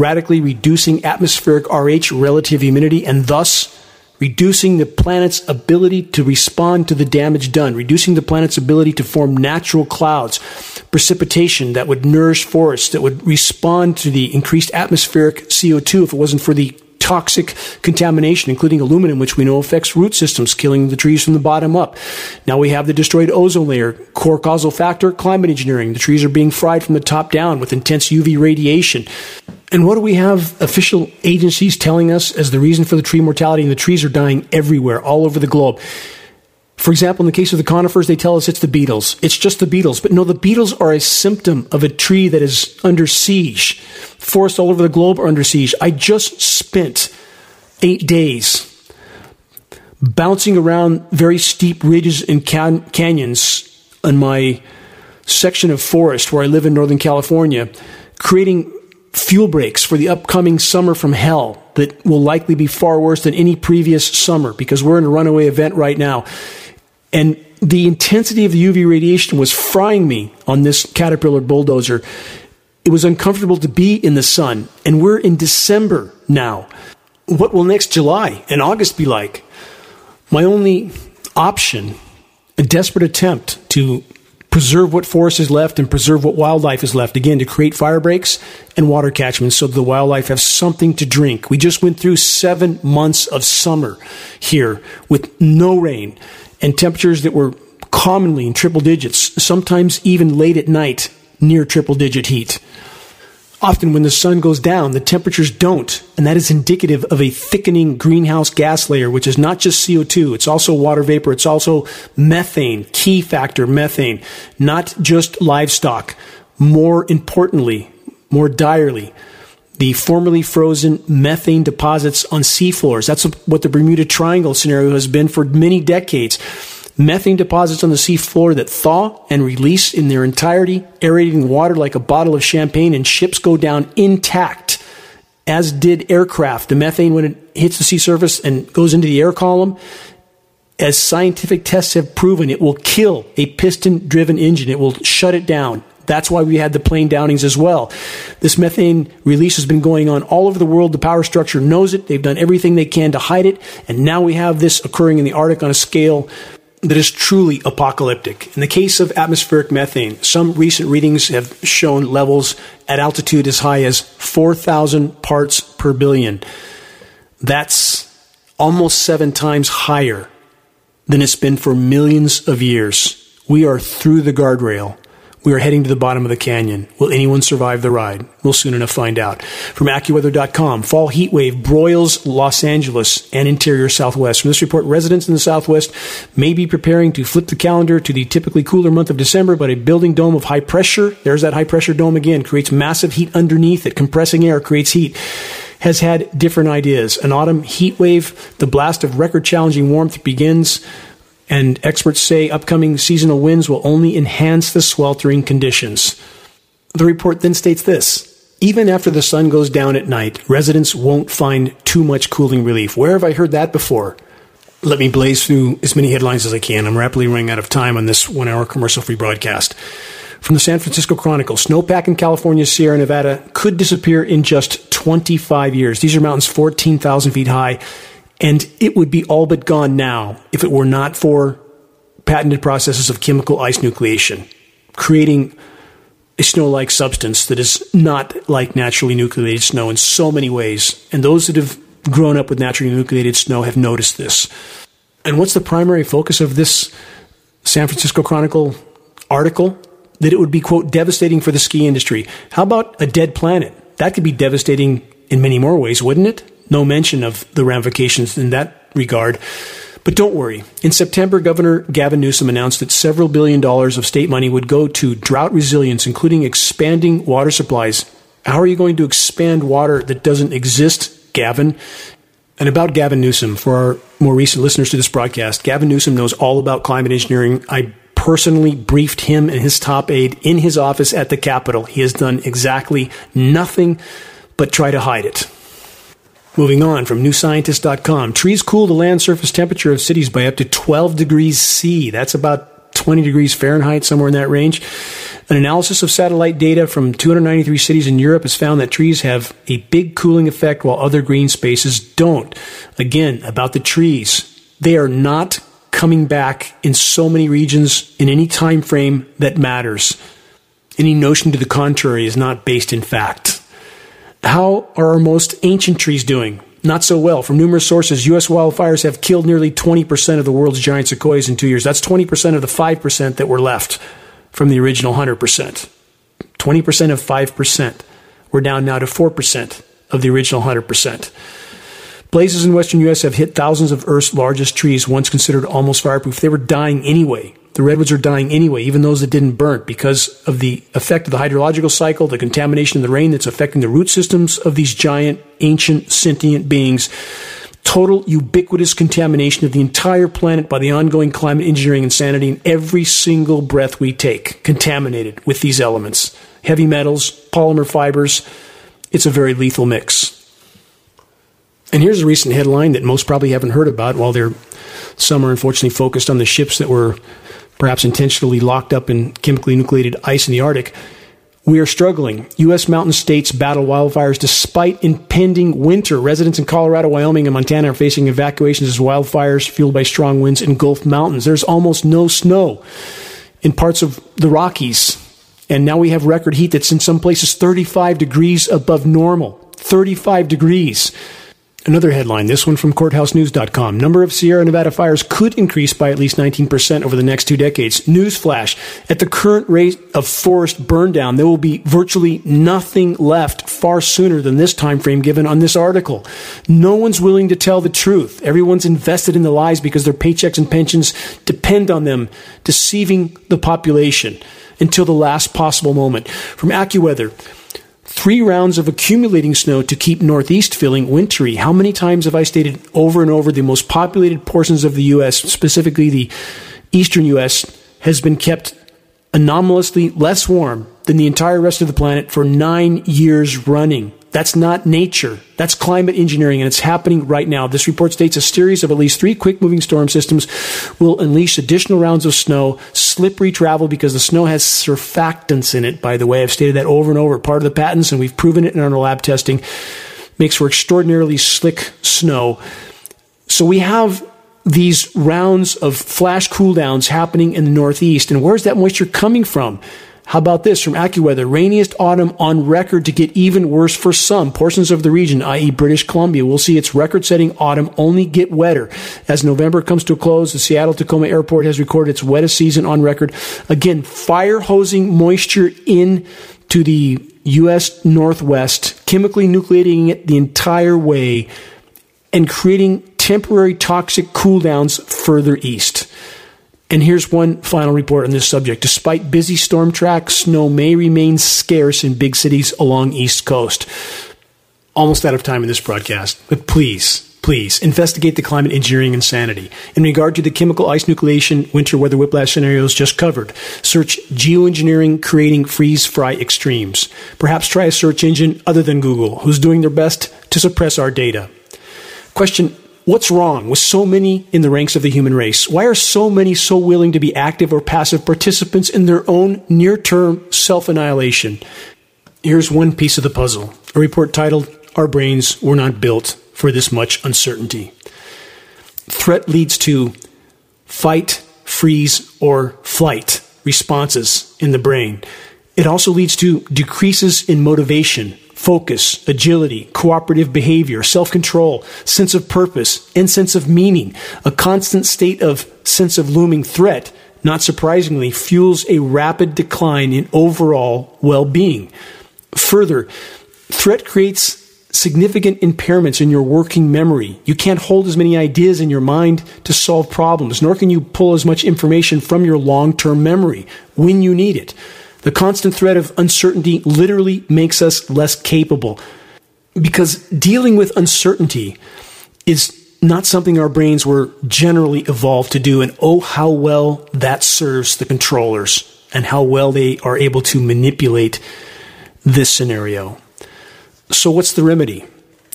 radically reducing atmospheric RH relative humidity, and thus reducing the planet's ability to respond to the damage done, reducing the planet's ability to form natural clouds, precipitation that would nourish forests, that would respond to the increased atmospheric CO2 if it wasn't for the toxic contamination, including aluminum, which we know affects root systems, killing the trees from the bottom up. Now we have the destroyed ozone layer. Core causal factor, climate engineering. The trees are being fried from the top down with intense UV radiation. And what do we have official agencies telling us as the reason for the tree mortality? And the trees are dying everywhere, all over the globe. For example, in the case of the conifers, they tell us it's the beetles. It's just the beetles. But no, the beetles are a symptom of a tree that is under siege. Forests all over the globe are under siege. I just spent eight days bouncing around very steep ridges and can- canyons on my section of forest where I live in Northern California, creating fuel breaks for the upcoming summer from hell that will likely be far worse than any previous summer because we're in a runaway event right now. And the intensity of the UV radiation was frying me on this Caterpillar bulldozer. It was uncomfortable to be in the sun. And we're in December now. What will next July and August be like? My only option, a desperate attempt to preserve what forest is left and preserve what wildlife is left. Again, to create fire breaks and water catchments so the wildlife have something to drink. We just went through seven months of summer here with no rain and temperatures that were commonly in triple digits, sometimes even late at night near triple digit heat. Often, when the sun goes down, the temperatures don't, and that is indicative of a thickening greenhouse gas layer, which is not just CO2, it's also water vapor, it's also methane, key factor methane, not just livestock. More importantly, more direly, the formerly frozen methane deposits on seafloors. That's what the Bermuda Triangle scenario has been for many decades. Methane deposits on the seafloor that thaw and release in their entirety, aerating water like a bottle of champagne, and ships go down intact, as did aircraft. The methane, when it hits the sea surface and goes into the air column, as scientific tests have proven, it will kill a piston driven engine. It will shut it down. That's why we had the plane downings as well. This methane release has been going on all over the world. The power structure knows it. They've done everything they can to hide it. And now we have this occurring in the Arctic on a scale that is truly apocalyptic. In the case of atmospheric methane, some recent readings have shown levels at altitude as high as 4,000 parts per billion. That's almost seven times higher than it's been for millions of years. We are through the guardrail. We are heading to the bottom of the canyon. Will anyone survive the ride? We'll soon enough find out. From AccuWeather.com, fall heat wave broils Los Angeles and interior Southwest. From this report, residents in the Southwest may be preparing to flip the calendar to the typically cooler month of December, but a building dome of high pressure, there's that high pressure dome again, creates massive heat underneath it. Compressing air creates heat has had different ideas. An autumn heat wave, the blast of record challenging warmth begins, and experts say upcoming seasonal winds will only enhance the sweltering conditions. The report then states this. Even after the sun goes down at night, residents won't find too much cooling relief. Where have I heard that before? Let me blaze through as many headlines as I can. I'm rapidly running out of time on this one hour commercial free broadcast. From the San Francisco Chronicle, snowpack in California's Sierra Nevada could disappear in just 25 years. These are mountains 14,000 feet high, and it would be all but gone now if it were not for patented processes of chemical ice nucleation, creating a snow like substance that is not like naturally nucleated snow in so many ways. And those that have grown up with naturally nucleated snow have noticed this. And what's the primary focus of this San Francisco Chronicle article? that it would be, quote, devastating for the ski industry. How about a dead planet? That could be devastating in many more ways, wouldn't it? No mention of the ramifications in that regard. But don't worry. In September, Governor Gavin Newsom announced that several billion dollars of state money would go to drought resilience, including expanding water supplies. How are you going to expand water that doesn't exist, Gavin? And about Gavin Newsom, for our more recent listeners to this broadcast, Gavin Newsom knows all about climate engineering. I personally briefed him and his top aide in his office at the Capitol. He has done exactly nothing but try to hide it. Moving on from newscientist.com. Trees cool the land surface temperature of cities by up to 12 degrees C. That's about 20 degrees Fahrenheit, somewhere in that range. An analysis of satellite data from 293 cities in Europe has found that trees have a big cooling effect while other green spaces don't. Again, about the trees. They are not coming back in so many regions in any time frame that matters. Any notion to the contrary is not based in fact. How are our most ancient trees doing? Not so well. From numerous sources, U.S. wildfires have killed nearly 20% of the world's giant sequoias in two years. That's 20% of the 5% that were left from the original 100%. 20% of 5%. We're down now to 4% of the original 100%. Blazes in western U.S. have hit thousands of Earth's largest trees, once considered almost fireproof. They were dying anyway. The redwoods are dying anyway, even those that didn't burn, because of the effect of the hydrological cycle, the contamination of the rain that's affecting the root systems of these giant, ancient, sentient beings. Total ubiquitous contamination of the entire planet by the ongoing climate engineering insanity in every single breath we take, contaminated with these elements. Heavy metals, polymer fibers. It's a very lethal mix. And here's a recent headline that most probably haven't heard about while they're some are unfortunately focused on the ships that were perhaps intentionally locked up in chemically nucleated ice in the Arctic. We are struggling. U.S. mountain states battle wildfires despite impending winter. Residents in Colorado, Wyoming, and Montana are facing evacuations as wildfires fueled by strong winds engulf mountains. There's almost no snow in parts of the Rockies. And now we have record heat that's in some places 35 degrees above normal. 35 degrees. Another headline, this one from courthousenews.com. Number of Sierra Nevada fires could increase by at least 19% over the next two decades. Newsflash. At the current rate of forest burn down, there will be virtually nothing left far sooner than this time frame given on this article. No one's willing to tell the truth. Everyone's invested in the lies because their paychecks and pensions depend on them deceiving the population until the last possible moment. From AccuWeather, three rounds of accumulating snow to keep Northeast feeling wintry. How many times have I stated over and over the most populated portions of the U.S., specifically the eastern U.S., has been kept anomalously less warm than the entire rest of the planet for nine years running? That's not nature. That's climate engineering, and it's happening right now. This report states a series of at least three quick moving storm systems will unleash additional rounds of snow, slippery travel because the snow has surfactants in it, by the way. I've stated that over and over. Part of the patents, and we've proven it in our lab testing, makes for extraordinarily slick snow. So we have these rounds of flash cooldowns happening in the Northeast. And where's that moisture coming from? How about this from AccuWeather? Rainiest autumn on record to get even worse for some portions of the region, i.e., British Columbia. We'll see its record setting autumn only get wetter. As November comes to a close, the Seattle Tacoma Airport has recorded its wettest season on record. Again, fire hosing moisture in to the U.S. Northwest, chemically nucleating it the entire way and creating temporary toxic cooldowns further east. And here's one final report on this subject. Despite busy storm tracks, snow may remain scarce in big cities along East Coast. Almost out of time in this broadcast, but please, please investigate the climate engineering insanity. In regard to the chemical ice nucleation winter weather whiplash scenarios just covered, search geoengineering creating freeze fry extremes. Perhaps try a search engine other than Google, who's doing their best to suppress our data. Question What's wrong with so many in the ranks of the human race? Why are so many so willing to be active or passive participants in their own near term self annihilation? Here's one piece of the puzzle a report titled, Our Brains Were Not Built for This Much Uncertainty. Threat leads to fight, freeze, or flight responses in the brain. It also leads to decreases in motivation, focus, agility, cooperative behavior, self control, sense of purpose, and sense of meaning. A constant state of sense of looming threat, not surprisingly, fuels a rapid decline in overall well being. Further, threat creates significant impairments in your working memory. You can't hold as many ideas in your mind to solve problems, nor can you pull as much information from your long term memory when you need it. The constant threat of uncertainty literally makes us less capable because dealing with uncertainty is not something our brains were generally evolved to do. And oh, how well that serves the controllers and how well they are able to manipulate this scenario. So, what's the remedy?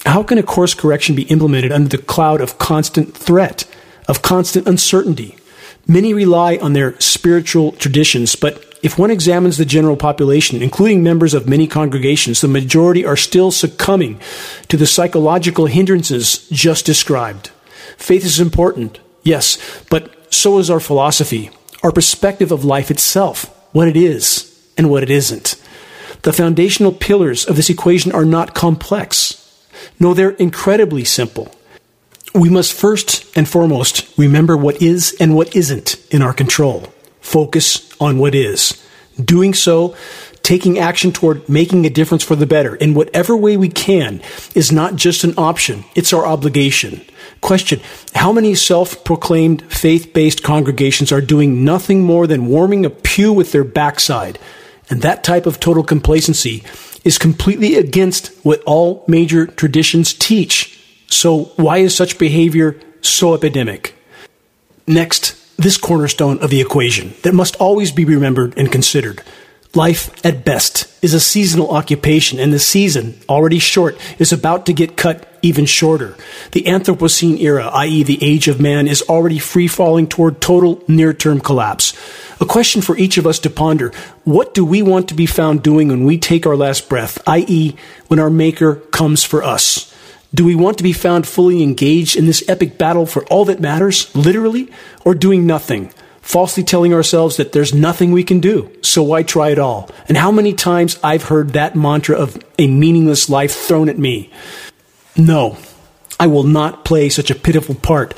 How can a course correction be implemented under the cloud of constant threat, of constant uncertainty? Many rely on their spiritual traditions, but if one examines the general population, including members of many congregations, the majority are still succumbing to the psychological hindrances just described. Faith is important, yes, but so is our philosophy, our perspective of life itself, what it is and what it isn't. The foundational pillars of this equation are not complex. No, they're incredibly simple. We must first and foremost remember what is and what isn't in our control focus on what is. Doing so, taking action toward making a difference for the better in whatever way we can is not just an option, it's our obligation. Question How many self proclaimed faith based congregations are doing nothing more than warming a pew with their backside? And that type of total complacency is completely against what all major traditions teach. So, why is such behavior so epidemic? Next, this cornerstone of the equation that must always be remembered and considered. Life, at best, is a seasonal occupation, and the season, already short, is about to get cut even shorter. The Anthropocene era, i.e., the age of man, is already free falling toward total near term collapse. A question for each of us to ponder what do we want to be found doing when we take our last breath, i.e., when our Maker comes for us? Do we want to be found fully engaged in this epic battle for all that matters, literally, or doing nothing, falsely telling ourselves that there's nothing we can do, so why try it all? And how many times I've heard that mantra of a meaningless life thrown at me. No, I will not play such a pitiful part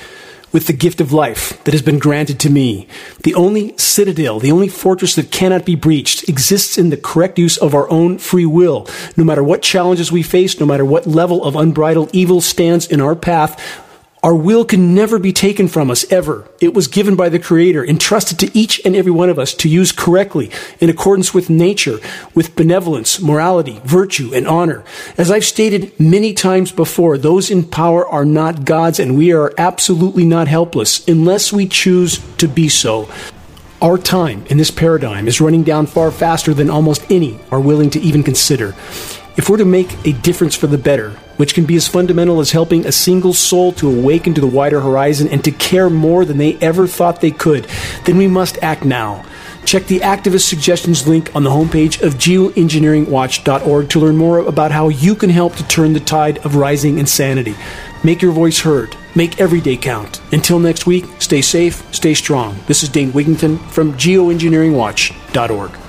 with the gift of life that has been granted to me. The only citadel, the only fortress that cannot be breached exists in the correct use of our own free will. No matter what challenges we face, no matter what level of unbridled evil stands in our path, our will can never be taken from us, ever. It was given by the Creator, entrusted to each and every one of us to use correctly in accordance with nature, with benevolence, morality, virtue, and honor. As I've stated many times before, those in power are not gods, and we are absolutely not helpless unless we choose to be so. Our time in this paradigm is running down far faster than almost any are willing to even consider. If we're to make a difference for the better, which can be as fundamental as helping a single soul to awaken to the wider horizon and to care more than they ever thought they could, then we must act now. Check the activist suggestions link on the homepage of geoengineeringwatch.org to learn more about how you can help to turn the tide of rising insanity. Make your voice heard. Make every day count. Until next week, stay safe, stay strong. This is Dane Wigington from geoengineeringwatch.org.